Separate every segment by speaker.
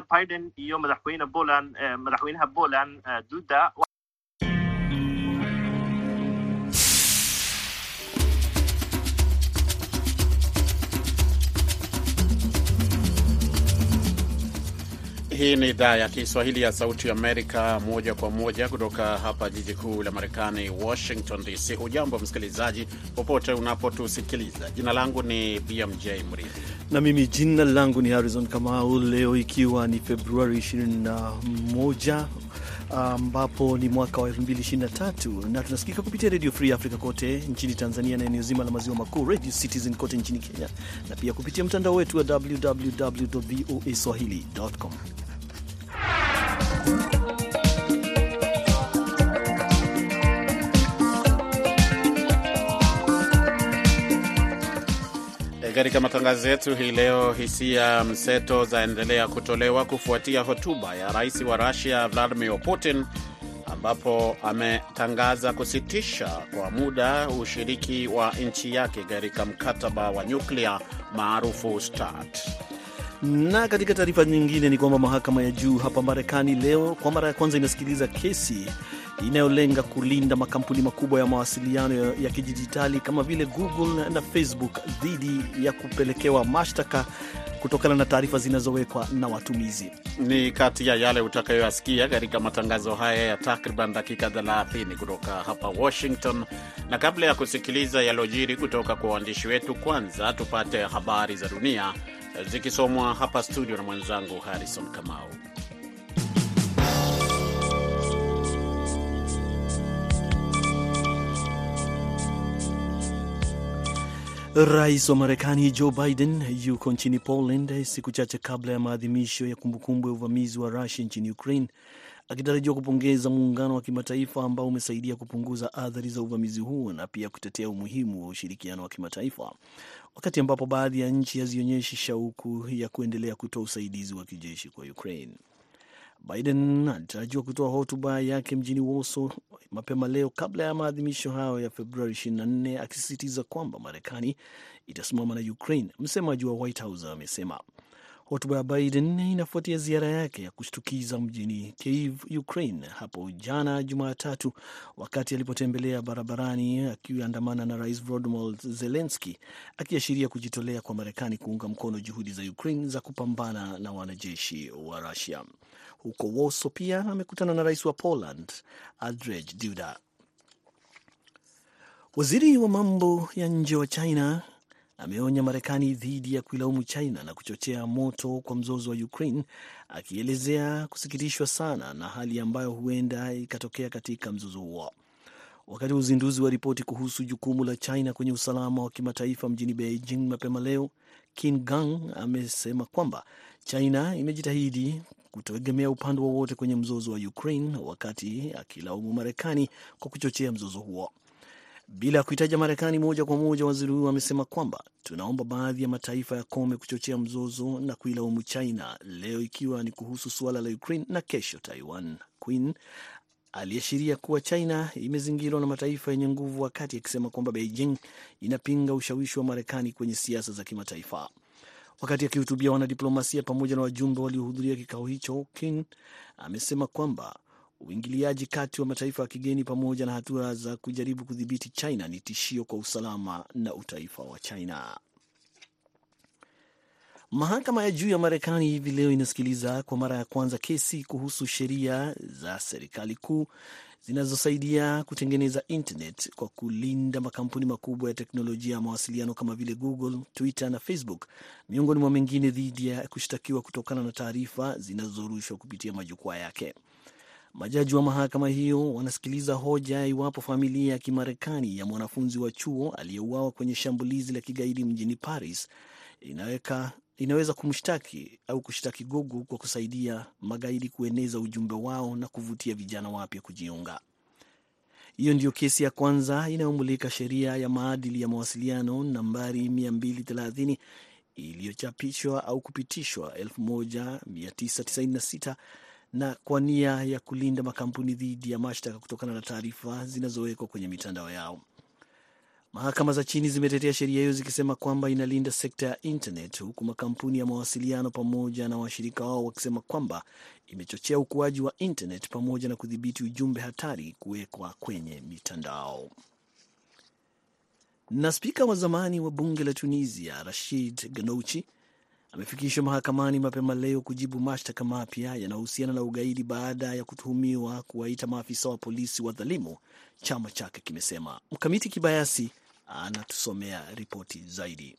Speaker 1: Biden iyo madaxweyne Poland madaxweynaha Poland Duda
Speaker 2: Hii ni idhaa ya Kiswahili ya Sauti Amerika, moja kwa moja kutoka hapa jiji kuu la Marekani, Washington DC. Hujambo msikilizaji, popote unapotusikiliza. Jina langu ni BMJ Mridhi
Speaker 3: na mimi jina langu ni Harrison Kamau. Leo ikiwa ni Februari 21 ambapo ni mwaka wa 2023 na tunasikika kupitia Radio Free Africa kote nchini Tanzania na eneo zima la maziwa makuu, Radio Citizen kote nchini Kenya, na pia kupitia mtandao wetu wa www voa swahili.com.
Speaker 2: Katika matangazo yetu hii leo, hisia mseto zaendelea kutolewa kufuatia hotuba ya rais wa Rusia Vladimir Putin ambapo ametangaza kusitisha kwa muda ushiriki wa nchi yake katika mkataba wa nyuklia maarufu START.
Speaker 3: Na katika taarifa nyingine ni kwamba mahakama ya juu hapa Marekani leo kwa mara ya kwanza inasikiliza kesi inayolenga kulinda makampuni makubwa ya mawasiliano ya kidijitali kama vile Google na Facebook dhidi ya kupelekewa mashtaka kutokana na taarifa zinazowekwa na watumizi.
Speaker 2: Ni kati ya yale utakayoyasikia katika matangazo haya ya takriban dakika 30 kutoka hapa Washington. Na kabla ya kusikiliza yalojiri kutoka kwa waandishi wetu, kwanza tupate habari za dunia zikisomwa hapa studio na mwenzangu Harrison Kamau.
Speaker 3: Rais wa Marekani Joe Biden yuko nchini Poland siku chache kabla ya maadhimisho ya kumbukumbu ya uvamizi wa Rusia nchini Ukraine, akitarajiwa kupongeza muungano wa kimataifa ambao umesaidia kupunguza athari za uvamizi huo na pia kutetea umuhimu wa ushirikiano wa kimataifa, wakati ambapo baadhi ya nchi hazionyeshi shauku ya kuendelea kutoa usaidizi wa kijeshi kwa Ukraine. Biden alitarajiwa kutoa hotuba yake mjini Warsaw mapema leo kabla ya maadhimisho hayo ya Februari 24 akisisitiza kwamba Marekani itasimama na Ukraine. Msemaji wa White House amesema hotuba ya Biden inafuatia ziara yake ya kushtukiza mjini Kiev, Ukraine hapo jana Jumatatu, wakati alipotembelea barabarani akiandamana na Rais Volodymyr Zelensky, akiashiria kujitolea kwa Marekani kuunga mkono juhudi za Ukraine za kupambana na wanajeshi wa Rusia. Huko Warsaw pia amekutana na rais wa Poland Andrzej Duda. Waziri wa mambo ya nje wa China ameonya Marekani dhidi ya kuilaumu China na kuchochea moto kwa mzozo wa Ukraine, akielezea kusikitishwa sana na hali ambayo huenda ikatokea katika mzozo huo. Wakati wa uzinduzi wa ripoti kuhusu jukumu la China kwenye usalama wa kimataifa mjini Beijing mapema leo, Qin Gang amesema kwamba China imejitahidi kutoegemea upande wowote kwenye mzozo wa Ukraine, wakati akilaumu Marekani kwa kuchochea mzozo huo. Bila ya kuitaja Marekani moja kwa moja, waziri huyo amesema kwamba tunaomba baadhi ya mataifa yakome kuchochea mzozo na kuilaumu China, leo ikiwa ni kuhusu suala la Ukraine na kesho Taiwan. Queen aliashiria kuwa China imezingirwa na mataifa yenye nguvu, wakati akisema kwamba Beijing inapinga ushawishi wa Marekani kwenye siasa za kimataifa. Wakati akihutubia wanadiplomasia pamoja na wajumbe waliohudhuria kikao hicho, King amesema kwamba uingiliaji kati wa mataifa ya kigeni pamoja na hatua za kujaribu kudhibiti China ni tishio kwa usalama na utaifa wa China. Mahakama ya juu ya Marekani hivi leo inasikiliza kwa mara ya kwanza kesi kuhusu sheria za serikali kuu zinazosaidia kutengeneza internet kwa kulinda makampuni makubwa ya teknolojia ya mawasiliano kama vile Google, Twitter na Facebook, miongoni mwa mengine, dhidi ya kushtakiwa kutokana na taarifa zinazorushwa kupitia majukwaa yake. Majaji wa mahakama hiyo wanasikiliza hoja iwapo familia ya Kimarekani ya mwanafunzi wa chuo aliyeuawa kwenye shambulizi la kigaidi mjini Paris inaweka inaweza kumshtaki au kushtaki Google kwa kusaidia magaidi kueneza ujumbe wao na kuvutia vijana wapya kujiunga. Hiyo ndiyo kesi ya kwanza inayomulika sheria ya maadili ya mawasiliano nambari 230 iliyochapishwa au kupitishwa 1996 na kwa nia ya kulinda makampuni dhidi ya mashtaka kutokana na taarifa zinazowekwa kwenye mitandao yao. Mahakama za chini zimetetea sheria hiyo zikisema kwamba inalinda sekta ya internet, huku makampuni ya mawasiliano pamoja na washirika wao wakisema kwamba imechochea ukuaji wa internet pamoja na kudhibiti ujumbe hatari kuwekwa kwenye mitandao. Na spika wa zamani wa bunge la Tunisia Rashid Ghannouchi amefikishwa mahakamani mapema leo kujibu mashtaka mapya yanayohusiana na ugaidi baada ya kutuhumiwa kuwaita maafisa wa polisi wadhalimu, chama chake kimesema. Mkamiti Kibayasi anatusomea ripoti zaidi.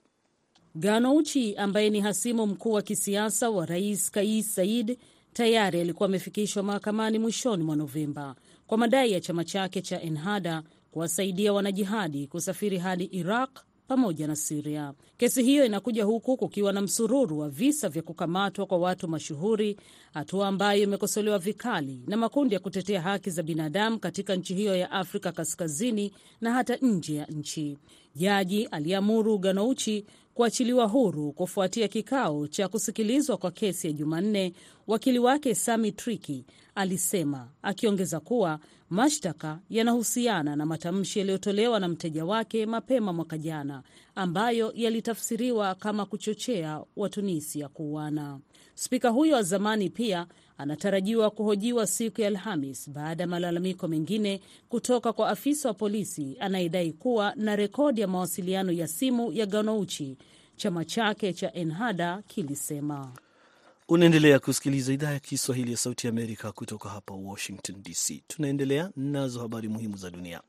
Speaker 4: Ganouchi ambaye ni hasimu mkuu wa kisiasa wa rais Kais Said tayari alikuwa amefikishwa mahakamani mwishoni mwa Novemba kwa madai ya chama chake cha Ennahda kuwasaidia wanajihadi kusafiri hadi Iraq pamoja na Siria. Kesi hiyo inakuja huku kukiwa na msururu wa visa vya kukamatwa kwa watu mashuhuri, hatua ambayo imekosolewa vikali na makundi ya kutetea haki za binadamu katika nchi hiyo ya Afrika Kaskazini na hata nje ya nchi. Jaji aliamuru Ganouchi kuachiliwa huru kufuatia kikao cha kusikilizwa kwa kesi ya Jumanne. Wakili wake Sami Triki alisema, akiongeza kuwa mashtaka yanahusiana na matamshi yaliyotolewa na mteja wake mapema mwaka jana ambayo yalitafsiriwa kama kuchochea Watunisia kuuana. Spika huyo wa zamani pia anatarajiwa kuhojiwa siku ya Alhamis baada ya malalamiko mengine kutoka kwa afisa wa polisi anayedai kuwa na rekodi ya mawasiliano ya simu ya Ganouchi, chama chake cha Ennahda kilisema.
Speaker 3: Unaendelea kusikiliza idhaa ya Kiswahili ya Sauti ya Amerika kutoka hapa Washington DC. Tunaendelea nazo habari muhimu za dunia.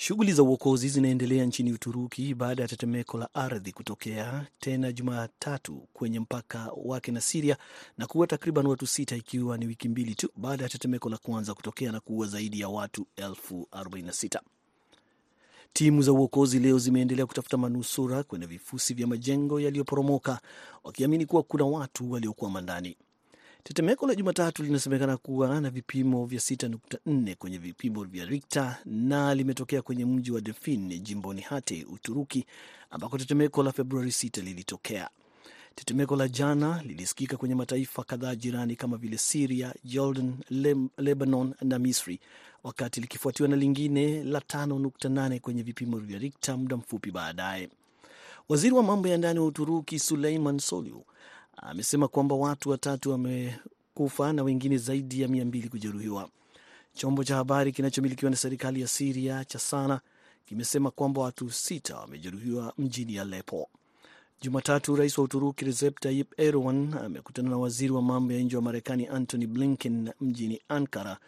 Speaker 3: Shughuli za uokozi zinaendelea nchini Uturuki baada ya tetemeko la ardhi kutokea tena Jumatatu kwenye mpaka wake na Siria na kuua takriban watu sita, ikiwa ni wiki mbili tu baada ya tetemeko la kwanza kutokea na kuua zaidi ya watu elfu 46. Timu za uokozi leo zimeendelea kutafuta manusura kwenye vifusi vya majengo yaliyoporomoka, wakiamini kuwa kuna watu waliokwama ndani. Tetemeko la Jumatatu linasemekana kuwa na vipimo vya 6.4 kwenye vipimo vya Richter na limetokea kwenye mji wa Defin jimboni Hate, Uturuki, ambako tetemeko la Februari 6 lilitokea. Tetemeko la jana lilisikika kwenye mataifa kadhaa jirani kama vile Siria, Jordan, Lebanon na Misri, wakati likifuatiwa na lingine la 5.8 kwenye vipimo vya Richter muda mfupi baadaye. Waziri wa mambo ya ndani wa Uturuki Suleiman Soylu amesema kwamba watu watatu wamekufa na wengine zaidi ya mia mbili kujeruhiwa. Chombo cha habari kinachomilikiwa na serikali ya Siria cha Sana kimesema kwamba watu sita wamejeruhiwa mjini Alepo. Jumatatu, rais wa Uturuki Recep Tayyip Erdogan amekutana na waziri wa mambo ya nje wa Marekani Antony Blinken mjini Ankara,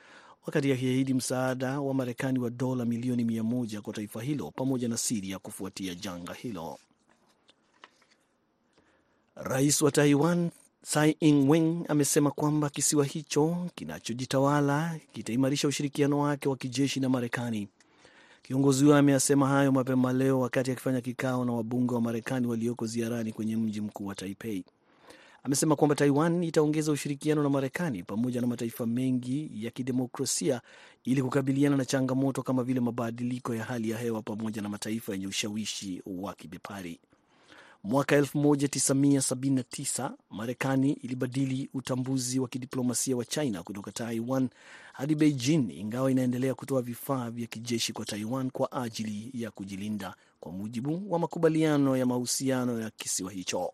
Speaker 3: wakati akiahidi msaada wa Marekani wa dola milioni mia moja kwa taifa hilo pamoja na Siria kufuatia janga hilo. Rais wa Taiwan Tsai Ing-wen amesema kwamba kisiwa hicho kinachojitawala kitaimarisha ushirikiano wake wa kijeshi na Marekani. Kiongozi huyo ameyasema hayo mapema leo wakati akifanya kikao na wabunge wa Marekani walioko ziarani kwenye mji mkuu wa Taipei. Amesema kwamba Taiwan itaongeza ushirikiano na Marekani pamoja na mataifa mengi ya kidemokrasia ili kukabiliana na changamoto kama vile mabadiliko ya hali ya hewa pamoja na mataifa yenye ushawishi wa kibepari. Mwaka 1979 Marekani ilibadili utambuzi wa kidiplomasia wa China kutoka Taiwan hadi Beijing, ingawa inaendelea kutoa vifaa vya kijeshi kwa Taiwan kwa ajili ya kujilinda, kwa mujibu wa makubaliano ya mahusiano ya kisiwa hicho.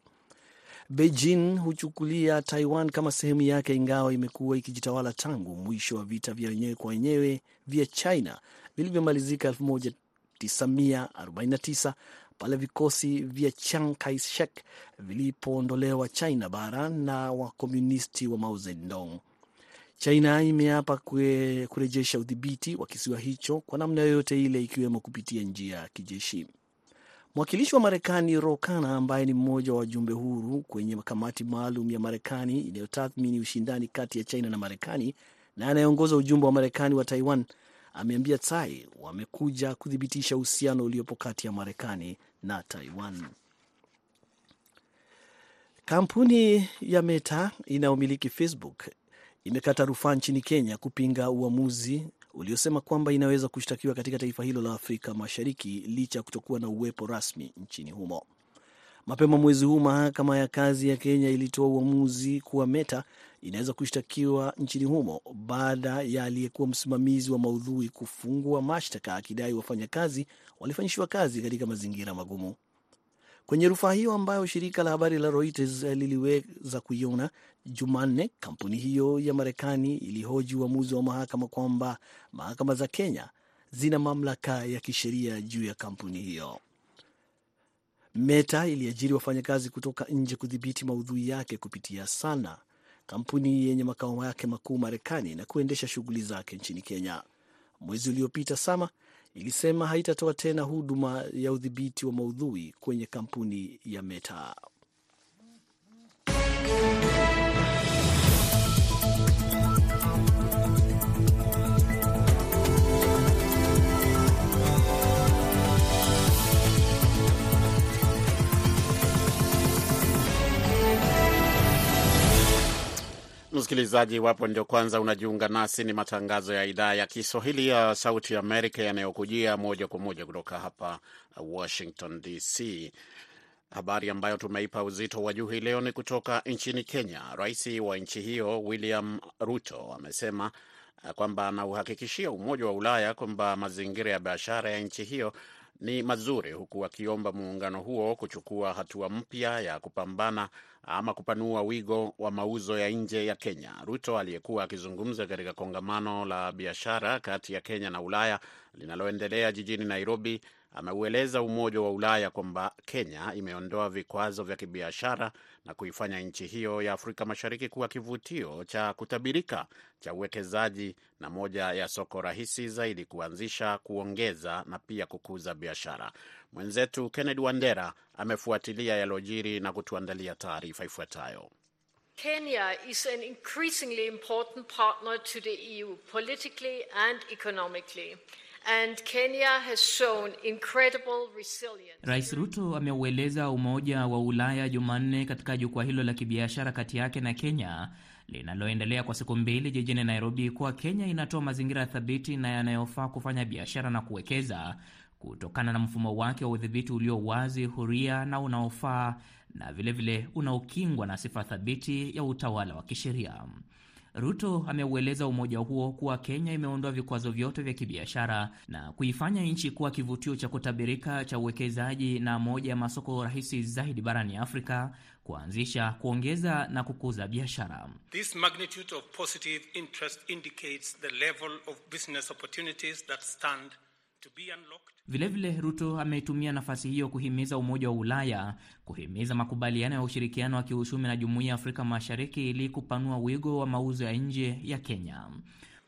Speaker 3: Beijing huchukulia Taiwan kama sehemu yake, ingawa imekuwa ikijitawala tangu mwisho wa vita vya wenyewe kwa wenyewe vya China vilivyomalizika 1949 pale vikosi vya Chiang Kai-shek vilipoondolewa China bara na wakomunisti wa Mao Zedong. China imeapa kurejesha udhibiti wa kisiwa hicho kwa namna yoyote ile, ikiwemo kupitia njia ya kijeshi. Mwakilishi wa Marekani Ro Khanna, ambaye ni mmoja wa wajumbe huru kwenye kamati maalum ya Marekani inayotathmini ushindani kati ya China na Marekani na anayeongoza ujumbe wa Marekani wa Taiwan ameambia Tsai wamekuja kuthibitisha uhusiano uliopo kati ya Marekani na Taiwan. Kampuni ya Meta inayomiliki Facebook imekata rufaa nchini Kenya kupinga uamuzi uliosema kwamba inaweza kushtakiwa katika taifa hilo la Afrika Mashariki licha ya kutokuwa na uwepo rasmi nchini humo. Mapema mwezi huu mahakama ya kazi ya Kenya ilitoa uamuzi kuwa Meta inaweza kushtakiwa nchini humo baada ya aliyekuwa msimamizi wa maudhui kufungua mashtaka akidai wafanyakazi walifanyishwa kazi katika mazingira magumu. Kwenye rufaa hiyo ambayo shirika la habari la Reuters liliweza kuiona Jumanne, kampuni hiyo ya Marekani ilihoji uamuzi wa mahakama kwamba mahakama za Kenya zina mamlaka ya kisheria juu ya kampuni hiyo. Meta iliajiri wafanyakazi kutoka nje kudhibiti maudhui yake kupitia Sana, kampuni yenye makao yake makuu Marekani na kuendesha shughuli zake nchini Kenya. Mwezi uliopita, Sama ilisema haitatoa tena huduma ya udhibiti wa maudhui kwenye kampuni ya Meta.
Speaker 2: Msikilizaji wapo ndio kwanza unajiunga nasi, ni matangazo ya idhaa ya Kiswahili ya Sauti ya Amerika yanayokujia moja kwa moja kutoka hapa Washington DC. Habari ambayo tumeipa uzito wa juu hii leo ni kutoka nchini Kenya. Rais wa nchi hiyo William Ruto amesema kwamba anauhakikishia Umoja wa Ulaya kwamba mazingira ya biashara ya nchi hiyo ni mazuri, huku akiomba muungano huo kuchukua hatua mpya ya kupambana ama kupanua wigo wa mauzo ya nje ya Kenya. Ruto aliyekuwa akizungumza katika kongamano la biashara kati ya Kenya na Ulaya linaloendelea jijini Nairobi ameueleza Umoja wa Ulaya kwamba Kenya imeondoa vikwazo vya kibiashara na kuifanya nchi hiyo ya Afrika Mashariki kuwa kivutio cha kutabirika cha uwekezaji na moja ya soko rahisi zaidi kuanzisha, kuongeza na pia kukuza biashara. Mwenzetu Kennedy Wandera amefuatilia yalojiri na kutuandalia taarifa ifuatayo.
Speaker 5: Kenya is an increasingly important partner to the EU politically and economically. And Kenya has shown incredible resilience.
Speaker 6: Rais Ruto ameueleza Umoja wa Ulaya Jumanne katika jukwaa hilo la kibiashara kati yake na Kenya linaloendelea kwa siku mbili jijini Nairobi kuwa Kenya inatoa mazingira thabiti na yanayofaa kufanya biashara na kuwekeza kutokana na mfumo wake wa udhibiti ulio wazi, huria na unaofaa na vilevile unaokingwa na sifa thabiti ya utawala wa kisheria. Ruto ameueleza umoja huo kuwa Kenya imeondoa vikwazo vyote vya kibiashara na kuifanya nchi kuwa kivutio cha kutabirika cha uwekezaji na moja ya masoko rahisi zaidi barani Afrika, kuanzisha, kuongeza na kukuza biashara.
Speaker 7: This magnitude of positive interest indicates the level of business opportunities that stand.
Speaker 6: Vilevile vile Ruto ameitumia nafasi hiyo kuhimiza Umoja wa Ulaya kuhimiza makubaliano ya ushirikiano wa kiuchumi na Jumuiya ya Afrika Mashariki ili kupanua wigo wa mauzo ya nje ya Kenya.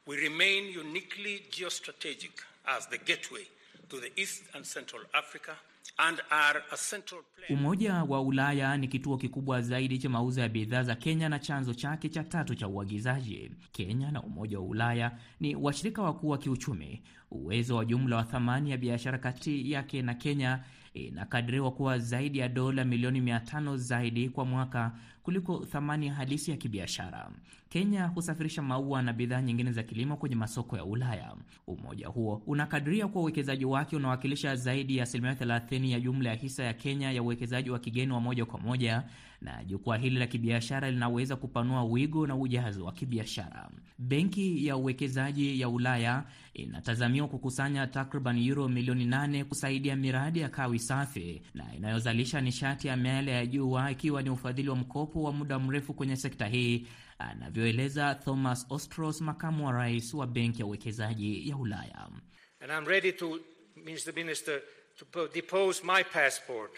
Speaker 7: We remain uniquely geostrategic as the gateway to the East and Central Africa and are a central player.
Speaker 6: Umoja wa Ulaya ni kituo kikubwa zaidi cha mauzo ya bidhaa za Kenya na chanzo chake cha tatu cha uagizaji. Kenya na Umoja wa Ulaya ni washirika wakuu wa kiuchumi. Uwezo wa jumla wa thamani ya biashara kati yake na Kenya inakadiriwa kuwa zaidi ya dola milioni 500 zaidi kwa mwaka kuliko thamani halisi ya kibiashara. Kenya husafirisha maua na bidhaa nyingine za kilimo kwenye masoko ya Ulaya. Umoja huo unakadiria kuwa uwekezaji wake unawakilisha zaidi ya asilimia 30 ya jumla ya hisa ya Kenya ya uwekezaji wa kigeni wa moja kwa moja, na jukwaa hili la kibiashara linaweza kupanua wigo na ujazo wa kibiashara. Benki ya uwekezaji ya Ulaya inatazamiwa kukusanya takriban euro milioni 8 kusaidia miradi ya kawi safi na inayozalisha nishati ya miale ya jua, ikiwa ni ufadhili wa mkopo wa muda mrefu kwenye sekta hii, anavyoeleza Thomas Ostros, makamu wa rais wa benki ya uwekezaji ya Ulaya.
Speaker 8: And I'm ready to, Mr. Minister, to depose my passport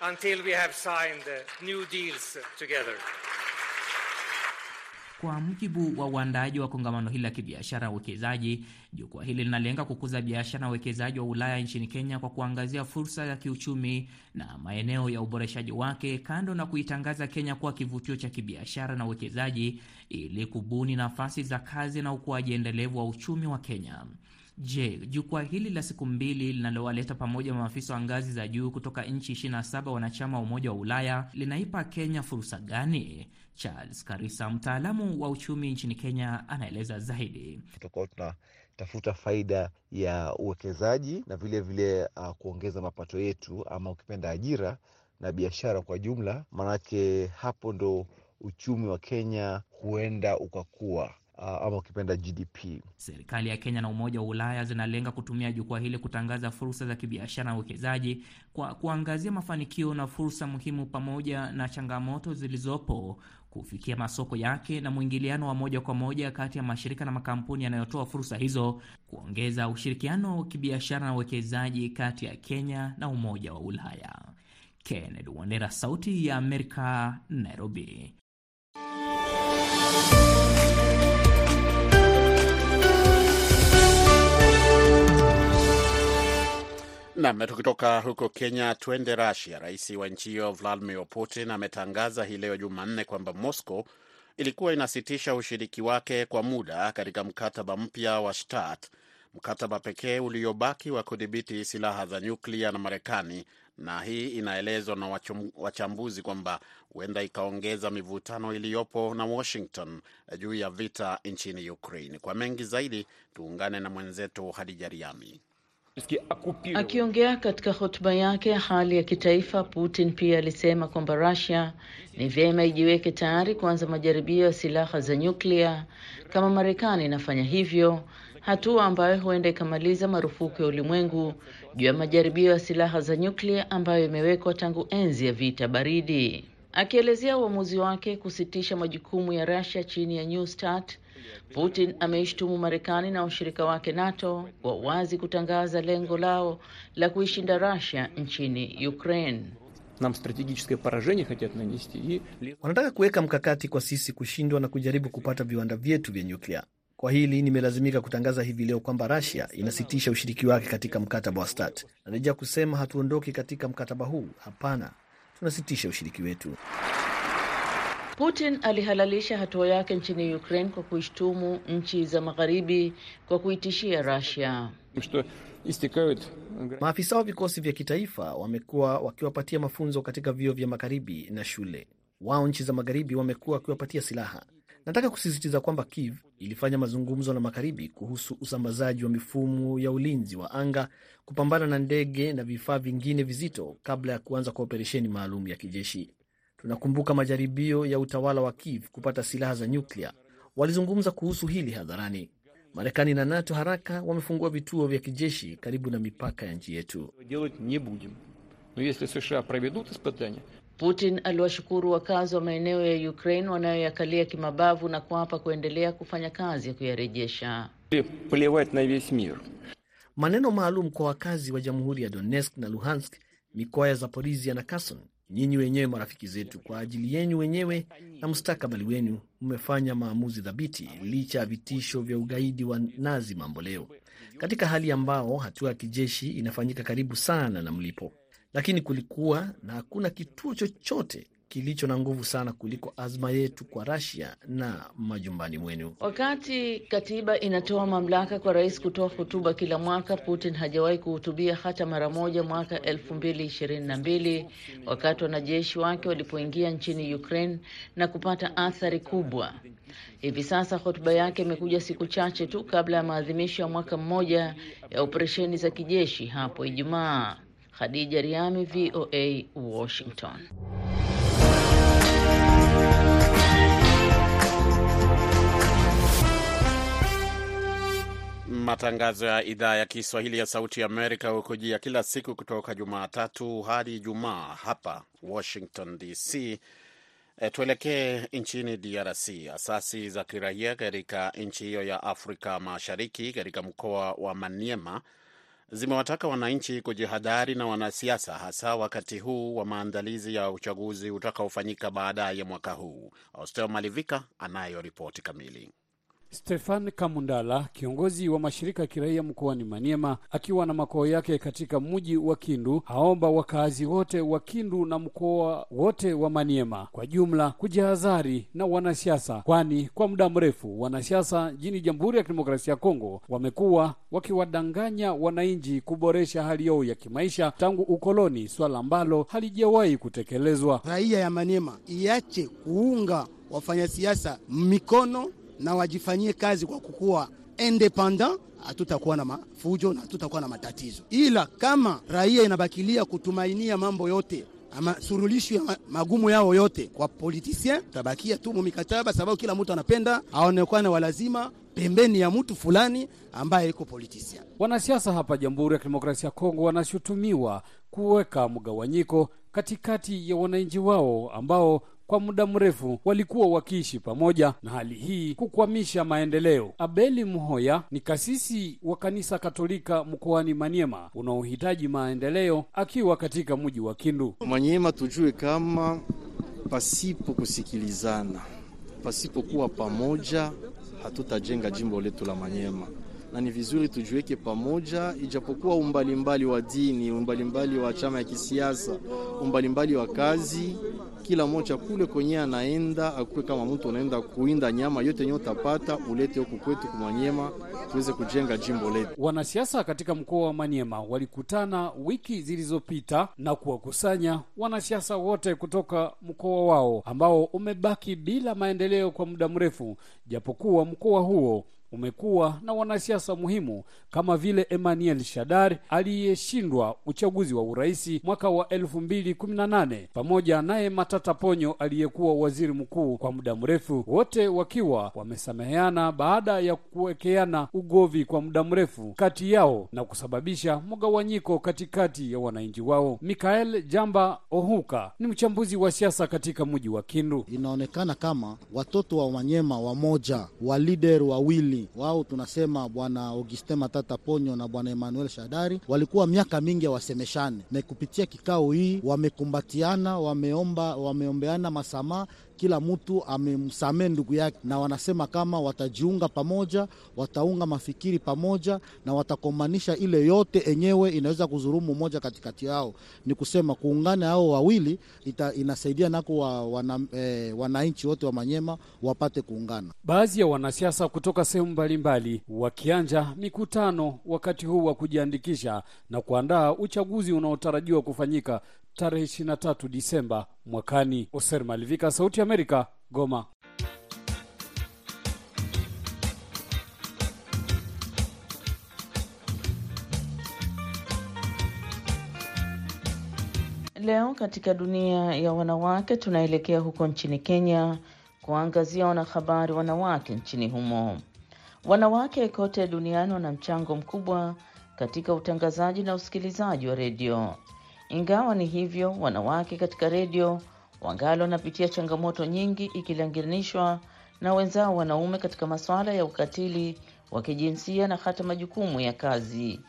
Speaker 8: until we have signed new deals together.
Speaker 6: Kwa mujibu wa uandaaji wa kongamano hili la kibiashara na uwekezaji, jukwaa hili linalenga kukuza biashara na uwekezaji wa Ulaya nchini Kenya kwa kuangazia fursa ya kiuchumi na maeneo ya uboreshaji wake, kando na kuitangaza Kenya kuwa kivutio cha kibiashara na uwekezaji ili kubuni nafasi za kazi na ukuaji endelevu wa uchumi wa Kenya. Je, jukwaa hili la siku mbili linalowaleta pamoja maafisa wa ngazi za juu kutoka nchi 27 wanachama wa Umoja wa Ulaya linaipa Kenya fursa gani? Charles Karisa, mtaalamu wa uchumi nchini Kenya, anaeleza zaidi.
Speaker 9: Tutakuwa tunatafuta faida ya uwekezaji na vilevile vile, uh, kuongeza mapato yetu ama ukipenda ajira na biashara kwa jumla, maanake hapo ndo uchumi wa Kenya huenda ukakua ama ukipenda GDP.
Speaker 6: Serikali ya Kenya na Umoja wa Ulaya zinalenga kutumia jukwaa hili kutangaza fursa za kibiashara na uwekezaji kwa kuangazia mafanikio na fursa muhimu pamoja na changamoto zilizopo, kufikia masoko yake na mwingiliano wa moja kwa moja kati ya mashirika na makampuni yanayotoa fursa hizo, kuongeza ushirikiano wa kibiashara na uwekezaji kati ya Kenya na Umoja wa Ulaya. Kennedy Wandera, Sauti ya Amerika, Nairobi.
Speaker 2: Nam, tukitoka huko Kenya twende rusia Rais wa nchi hiyo Vladimir Putin ametangaza hii leo Jumanne kwamba Moscow ilikuwa inasitisha ushiriki wake kwa muda katika mkataba mpya wa START, mkataba pekee uliobaki wa kudhibiti silaha za nyuklia na Marekani, na hii inaelezwa na wachambuzi kwamba huenda ikaongeza mivutano iliyopo na Washington juu ya vita nchini Ukraine. Kwa mengi zaidi, tuungane na mwenzetu Hadija Riami.
Speaker 10: Akiongea katika hotuba yake ya hali ya kitaifa, Putin pia alisema kwamba Russia ni vyema ijiweke tayari kuanza majaribio ya silaha za nyuklia kama Marekani inafanya hivyo, hatua ambayo huenda ikamaliza marufuku ya ulimwengu juu ya majaribio ya silaha za nyuklia ambayo imewekwa tangu enzi ya vita baridi. Akielezea uamuzi wake kusitisha majukumu ya Russia chini ya New START, Putin ameishtumu Marekani na washirika wake NATO kwa wazi kutangaza lengo lao la kuishinda Russia nchini Ukraine.
Speaker 11: Nam strategiske porajenye hatyat nanesti,
Speaker 3: wanataka kuweka mkakati kwa sisi kushindwa na kujaribu kupata viwanda vyetu vya nyuklia. Kwa hili nimelazimika kutangaza hivi leo kwamba Russia inasitisha ushiriki wake katika mkataba wa START. Narejea kusema hatuondoki katika mkataba huu, hapana, tunasitisha ushiriki wetu.
Speaker 10: Putin alihalalisha hatua yake nchini Ukraine kwa kuishtumu nchi za magharibi kwa kuitishia Russia.
Speaker 3: Maafisa wa vikosi vya kitaifa wamekuwa wakiwapatia mafunzo katika vyuo vya magharibi na shule. Wao nchi za magharibi wamekuwa wakiwapatia silaha. Nataka kusisitiza kwamba Kiev ilifanya mazungumzo na magharibi kuhusu usambazaji wa mifumo ya ulinzi wa anga, kupambana na ndege na vifaa vingine vizito kabla ya kuanza kwa operesheni maalum ya kijeshi. Tunakumbuka majaribio ya utawala wa Kiev kupata silaha za nyuklia. Walizungumza kuhusu hili hadharani. Marekani na NATO haraka wamefungua vituo vya kijeshi karibu na mipaka ya nchi yetu.
Speaker 10: Putin aliwashukuru wakazi wa maeneo ya Ukraine wanayoyakalia kimabavu na kuapa kuendelea kufanya kazi ya kuyarejesha.
Speaker 3: Maneno maalum kwa wakazi wa jamhuri ya Donetsk na Luhansk, mikoa ya Zaporizhia na Kherson Nyinyi wenyewe marafiki zetu, kwa ajili yenyu wenyewe na mustakabali wenu, mmefanya maamuzi thabiti licha ya vitisho vya ugaidi wa Nazi mambo leo, katika hali ambao hatua ya kijeshi inafanyika karibu sana na mlipo, lakini kulikuwa na hakuna kituo chochote kilicho na nguvu sana kuliko azma yetu kwa Russia na majumbani mwenu.
Speaker 10: Wakati katiba inatoa mamlaka kwa rais kutoa hotuba kila mwaka, Putin hajawahi kuhutubia hata mara moja mwaka elfu mbili ishirini na mbili wakati wanajeshi wake walipoingia nchini Ukraine na kupata athari kubwa. Hivi sasa hotuba yake imekuja siku chache tu kabla ya maadhimisho ya mwaka mmoja ya operesheni za kijeshi hapo Ijumaa. Khadija Riami, VOA, Washington.
Speaker 2: Matangazo ya idhaa ya Kiswahili ya Sauti ya Amerika hukujia kila siku kutoka Jumatatu hadi Ijumaa hapa Washington DC. E, tuelekee nchini DRC. Asasi za kiraia katika nchi hiyo ya Afrika Mashariki katika mkoa wa Maniema zimewataka wananchi kujihadhari na wanasiasa, hasa wakati huu wa maandalizi ya uchaguzi utakaofanyika baadaye mwaka huu. Austel Malivika anayo ripoti kamili.
Speaker 12: Stefan Kamundala, kiongozi wa mashirika ya kiraia mkoani Maniema, akiwa na makao yake katika mji wa Kindu, aomba wakazi wote wa Kindu na mkoa wote wa Maniema kwa jumla kujihadhari na wanasiasa, kwani kwa muda mrefu wanasiasa nchini Jamhuri ya Kidemokrasia ya Kongo wamekuwa wakiwadanganya wananchi kuboresha hali yao ya kimaisha tangu ukoloni, swala ambalo halijawahi kutekelezwa.
Speaker 13: Raia ya Maniema iache kuunga wafanyasiasa mikono na wajifanyie kazi kwa kukuwa independent, hatutakuwa na mafujo na hatutakuwa na matatizo. Ila kama raia inabakilia kutumainia mambo yote ama surulisho ya magumu yao yote kwa politisien, tutabakia tu mumikataba, sababu kila mtu anapenda aonekane walazima pembeni ya mtu fulani ambaye iko politisien.
Speaker 12: Wanasiasa hapa Jamhuri ya Kidemokrasia ya Kongo wanashutumiwa kuweka mgawanyiko katikati ya wananchi wao ambao kwa muda mrefu walikuwa wakiishi pamoja, na hali hii kukwamisha maendeleo. Abeli Mhoya ni kasisi wa kanisa Katolika mkoani Maniema unaohitaji maendeleo, akiwa katika mji wa Kindu.
Speaker 14: Maniema, tujue kama pasipo kusikilizana, pasipokuwa pamoja, hatutajenga jimbo letu la Maniema na ni vizuri tujiweke pamoja, ijapokuwa umbalimbali wa dini, umbalimbali wa chama ya kisiasa, umbalimbali wa kazi, kila moja kule kwenye anaenda akuwe kama mtu unaenda kuinda nyama yote yenye utapata ulete huku kwetu kumanyema, tuweze kujenga jimbo letu.
Speaker 12: Wanasiasa katika mkoa wa Maniema walikutana wiki zilizopita na kuwakusanya wanasiasa wote kutoka mkoa wao ambao umebaki bila maendeleo kwa muda mrefu, japokuwa mkoa huo umekuwa na wanasiasa muhimu kama vile Emmanuel Shadari aliyeshindwa uchaguzi wa uraisi mwaka wa elfu mbili kumi na nane pamoja naye Matata Ponyo aliyekuwa waziri mkuu kwa muda mrefu, wote wakiwa wamesameheana baada ya kuwekeana ugovi kwa muda mrefu kati yao na kusababisha mgawanyiko katikati ya wananchi wao. Mikael Jamba Ohuka ni mchambuzi wa siasa katika mji wa Kindu.
Speaker 15: Inaonekana kama watoto wa Wanyema wamoja wa lider wawili wao tunasema bwana Augustin Matata Ponyo na bwana Emmanuel Shadari walikuwa miaka mingi hawasemeshane, na kupitia kikao hii wamekumbatiana, wameomba, wameombeana masamaha kila mtu amemsamee ndugu yake, na wanasema kama watajiunga pamoja, wataunga mafikiri pamoja, na watakomanisha ile yote enyewe inaweza kuzurumu moja katikati yao. Ni kusema kuungana hao wawili ita, inasaidia nako wa, wana, eh, wananchi wote wa Manyema wapate kuungana.
Speaker 12: Baadhi ya wanasiasa kutoka sehemu mbalimbali wakianja mikutano wakati huu wa kujiandikisha na kuandaa uchaguzi unaotarajiwa kufanyika tarehe 23 Disemba mwakani. Oser Malivika, Sauti Amerika, Goma.
Speaker 10: Leo katika dunia ya wanawake tunaelekea huko nchini Kenya kuangazia wanahabari wanawake nchini humo. Wanawake kote duniani wana mchango mkubwa katika utangazaji na usikilizaji wa redio. Ingawa ni hivyo, wanawake katika redio wangali wanapitia changamoto nyingi ikilinganishwa na wenzao wanaume katika masuala ya ukatili wa kijinsia na hata majukumu ya kazi.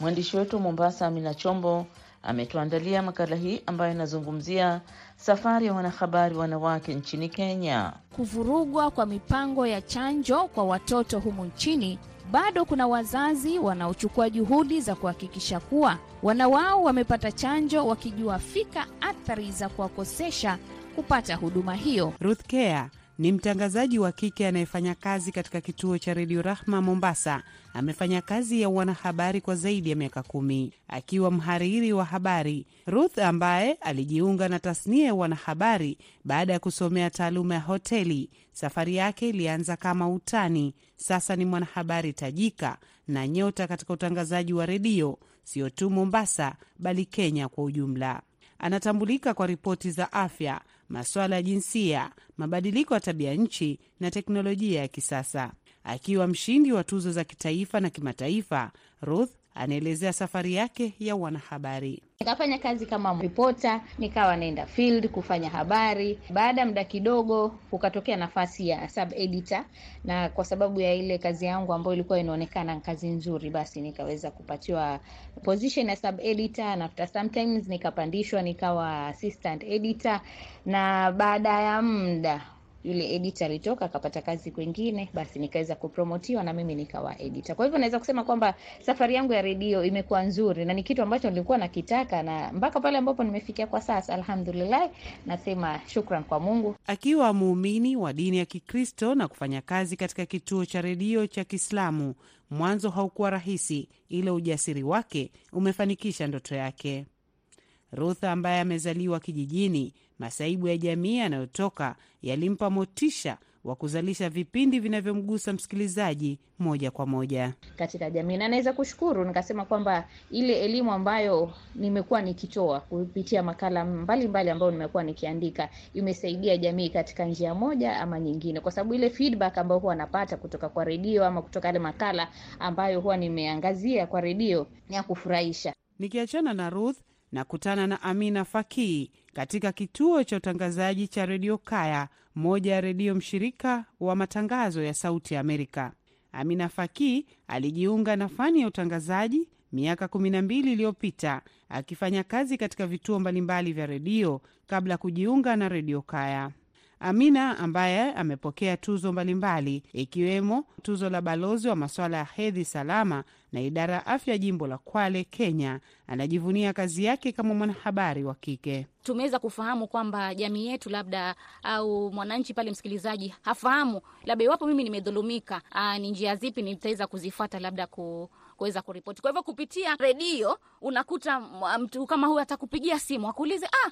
Speaker 10: Mwandishi wetu wa Mombasa, Amina Chombo, ametuandalia makala hii ambayo inazungumzia safari ya wanahabari wanawake nchini Kenya.
Speaker 16: Kuvurugwa kwa mipango ya chanjo kwa watoto humu nchini bado kuna wazazi wanaochukua juhudi za kuhakikisha kuwa wana wao wamepata chanjo wakijua fika athari za kuwakosesha kupata huduma hiyo.
Speaker 17: Ruth Kea ni mtangazaji wa kike anayefanya kazi katika kituo cha redio Rahma Mombasa. Amefanya kazi ya wanahabari kwa zaidi ya miaka kumi akiwa mhariri wa habari. Ruth ambaye alijiunga na tasnia ya wanahabari baada ya kusomea taaluma ya hoteli, safari yake ilianza kama utani. Sasa ni mwanahabari tajika na nyota katika utangazaji wa redio, sio tu Mombasa bali Kenya kwa ujumla. Anatambulika kwa ripoti za afya, masuala ya jinsia, mabadiliko ya tabia nchi na teknolojia ya kisasa. Akiwa mshindi wa tuzo za kitaifa na kimataifa, Ruth anaelezea safari yake ya wanahabari.
Speaker 18: Nikafanya kazi kama ripota, nikawa naenda field kufanya habari. Baada ya muda kidogo, kukatokea nafasi ya sub editor, na kwa sababu ya ile kazi yangu ambayo ilikuwa inaonekana kazi nzuri, basi nikaweza kupatiwa position ya sub editor, na after sometimes nikapandishwa nikawa assistant editor, na baada ya muda yule editor alitoka akapata kazi kwingine, basi nikaweza kupromotiwa na mimi nikawa editor. Kwa hivyo naweza kusema kwamba safari yangu ya redio imekuwa nzuri na ni kitu ambacho nilikuwa nakitaka, na mpaka pale ambapo nimefikia kwa sasa, alhamdulillah, nasema shukran kwa Mungu.
Speaker 17: Akiwa muumini wa dini ya Kikristo na kufanya kazi katika kituo cha redio cha Kiislamu, mwanzo haukuwa rahisi, ila ujasiri wake umefanikisha ndoto yake. Ruth ambaye amezaliwa kijijini, masaibu ya jamii anayotoka yalimpa motisha wa kuzalisha vipindi vinavyomgusa msikilizaji moja kwa moja
Speaker 18: katika jamii, na naweza kushukuru nikasema kwamba ile elimu ambayo nimekuwa nikitoa kupitia makala mbalimbali ambayo nimekuwa nikiandika imesaidia jamii katika njia moja ama nyingine, kwa sababu ile feedback ambayo huwa napata kutoka kwa redio ama kutoka yale makala ambayo huwa nimeangazia kwa redio ni ya kufurahisha.
Speaker 17: Nikiachana na Ruth na kutana na Amina Fakii katika kituo cha utangazaji cha redio Kaya, moja ya redio mshirika wa matangazo ya Sauti ya Amerika. Amina Fakii alijiunga na fani ya utangazaji miaka kumi na mbili iliyopita akifanya kazi katika vituo mbalimbali vya redio kabla ya kujiunga na redio Kaya. Amina ambaye amepokea tuzo mbalimbali ikiwemo tuzo la balozi wa masuala ya hedhi salama na idara ya afya jimbo la Kwale, Kenya, anajivunia kazi yake kama mwanahabari wa kike.
Speaker 19: Tumeweza kufahamu kwamba jamii yetu labda au mwananchi pale msikilizaji hafahamu labda iwapo mimi nimedhulumika, ni njia zipi nitaweza kuzifuata labda ku kuweza kuripoti. Kwa hivyo kupitia redio unakuta mtu kama huyu atakupigia simu akuulize, ah,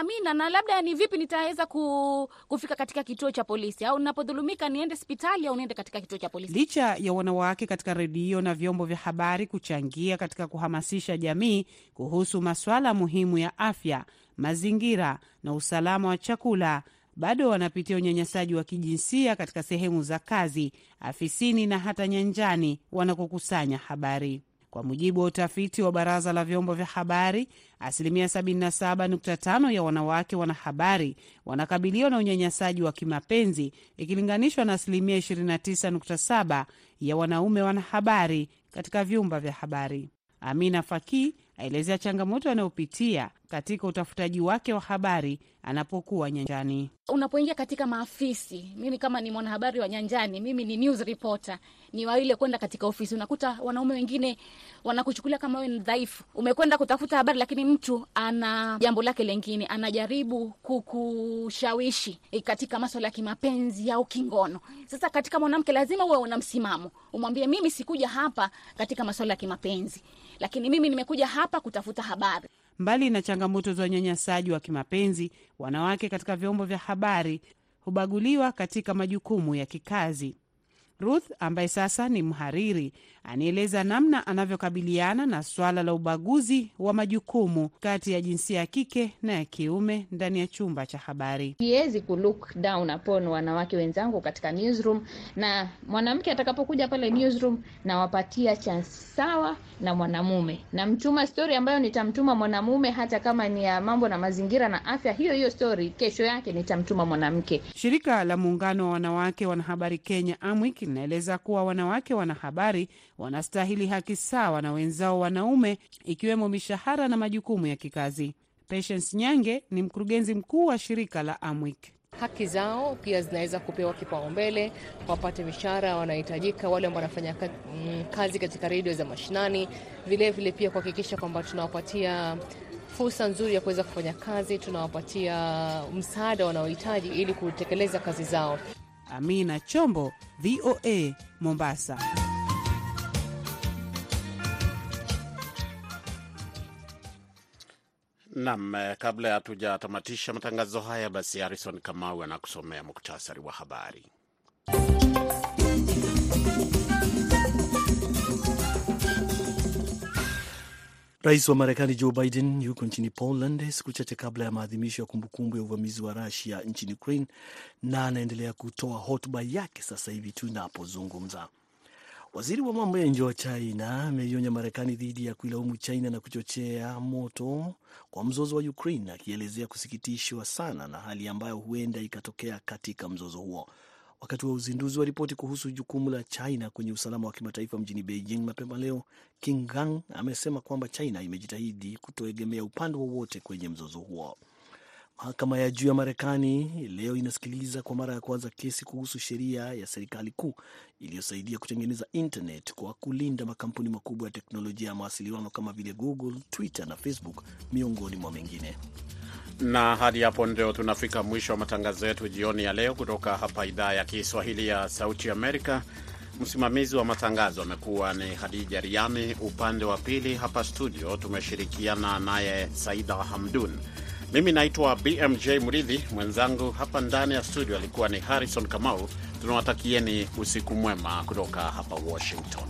Speaker 19: Amina, na labda ni vipi nitaweza ku, kufika katika kituo cha polisi, au ninapodhulumika niende hospitali au niende katika kituo cha polisi.
Speaker 17: Licha ya wanawake katika redio na vyombo vya habari kuchangia katika kuhamasisha jamii kuhusu masuala muhimu ya afya, mazingira na usalama wa chakula bado wanapitia unyanyasaji wa kijinsia katika sehemu za kazi, afisini na hata nyanjani wanakokusanya habari. Kwa mujibu wa utafiti wa Baraza la Vyombo vya Habari, asilimia 77.5 ya wanawake wanahabari wanakabiliwa na unyanyasaji wa kimapenzi ikilinganishwa na asilimia 29.7 ya wanaume wanahabari katika vyumba vya habari. Amina Fakii aelezea changamoto anayopitia katika utafutaji wake wa habari anapokuwa nyanjani.
Speaker 19: Unapoingia katika maafisi, mimi kama ni mwanahabari wa nyanjani, mimi ni news reporter, ni waile kwenda katika ofisi, unakuta wanaume wengine wanakuchukulia kama wewe ni dhaifu. Umekwenda kutafuta habari, lakini mtu ana jambo lake lengine, anajaribu kukushawishi katika maswala ya kimapenzi au kingono. Sasa katika mwanamke lazima uwe una msimamo, umwambie mimi sikuja hapa katika maswala ya kimapenzi, lakini mimi nimekuja hapa kutafuta habari.
Speaker 17: Mbali na changamoto za unyanyasaji wa kimapenzi, wanawake katika vyombo vya habari hubaguliwa katika majukumu ya kikazi. Ruth ambaye sasa ni mhariri anaeleza namna anavyokabiliana na swala la ubaguzi wa majukumu kati ya jinsia ya kike na ya kiume ndani ya chumba cha habari.
Speaker 18: Siwezi ku look down upon wanawake wenzangu katika newsroom, na mwanamke atakapokuja pale newsroom nawapatia chance sawa na mwanamume. Namtuma stori ambayo nitamtuma mwanamume, hata kama ni ya mambo na mazingira na afya, hiyo hiyo stori kesho yake nitamtuma mwanamke.
Speaker 17: Shirika la muungano wa wanawake wanahabari Kenya, AMWIK, linaeleza kuwa wanawake wanahabari wanastahili haki sawa na wenzao wanaume, ikiwemo mishahara na majukumu ya kikazi. Patience Nyange ni mkurugenzi mkuu wa shirika la AMWIK.
Speaker 20: Haki zao pia zinaweza kupewa kipaumbele, wapate mishahara wanahitajika, wale ambao wanafanya kazi katika redio za mashinani, vilevile pia kuhakikisha kwamba tunawapatia fursa nzuri ya kuweza kufanya kazi, tunawapatia msaada wanaohitaji ili kutekeleza kazi zao.
Speaker 17: Amina Chombo, VOA, Mombasa.
Speaker 2: Nam, kabla ya tujatamatisha matangazo haya, basi Harison Kamau anakusomea muktasari wa habari.
Speaker 3: Rais wa Marekani Joe Biden yuko nchini Poland siku chache kabla ya maadhimisho ya kumbukumbu ya uvamizi wa Rusia nchini Ukraine na anaendelea kutoa hotuba yake sasa hivi tunapozungumza. Waziri wa mambo ya nje wa China ameionya Marekani dhidi ya kuilaumu China na kuchochea moto kwa mzozo wa Ukraine, akielezea kusikitishwa sana na hali ambayo huenda ikatokea katika mzozo huo. Wakati wa uzinduzi wa ripoti kuhusu jukumu la China kwenye usalama wa kimataifa mjini Beijing mapema leo, King Gang amesema kwamba China imejitahidi kutoegemea upande wowote kwenye mzozo huo. Mahakama ya juu ya Marekani leo inasikiliza kwa mara ya kwanza kesi kuhusu sheria ya serikali kuu iliyosaidia kutengeneza internet kwa kulinda makampuni makubwa ya teknolojia ya mawasiliano kama vile Google, Twitter na Facebook miongoni mwa mengine.
Speaker 2: Na hadi hapo ndio tunafika mwisho wa matangazo yetu jioni ya leo kutoka hapa idhaa ya Kiswahili ya Sauti Amerika. Msimamizi wa matangazo amekuwa ni Hadija Riami, upande wa pili hapa studio tumeshirikiana naye Saida Hamdun. Mimi naitwa BMJ Mridhi, mwenzangu hapa ndani ya studio alikuwa ni Harrison Kamau. Tunawatakieni usiku mwema kutoka hapa Washington.